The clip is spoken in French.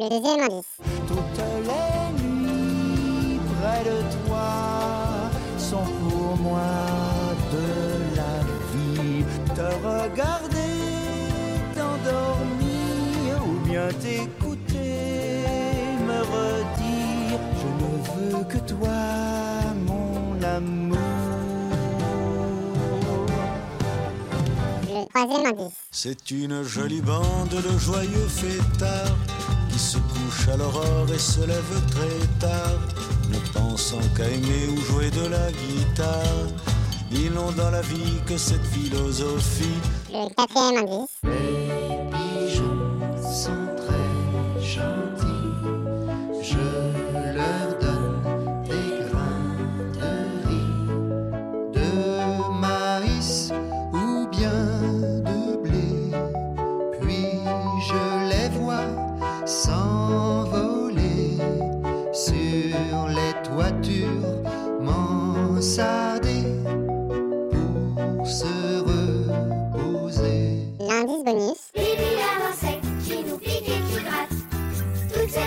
Le deuxième indice. Toutes les nuits près de toi sont pour moi de la vie. Te regarder, t'endormir ou bien t'écouter, me redire Je ne veux que toi, mon amour. Le troisième indice. C'est une jolie bande de joyeux fêtards à l'aurore et se lèvent très tard, ne pensant qu'à aimer ou jouer de la guitare. Ils n'ont dans la vie que cette philosophie. Le quatrième indice. pigeons sont très gentils. Je leur donne des grains de riz, de maïs ou bien de blé. Puis je les vois s'envoler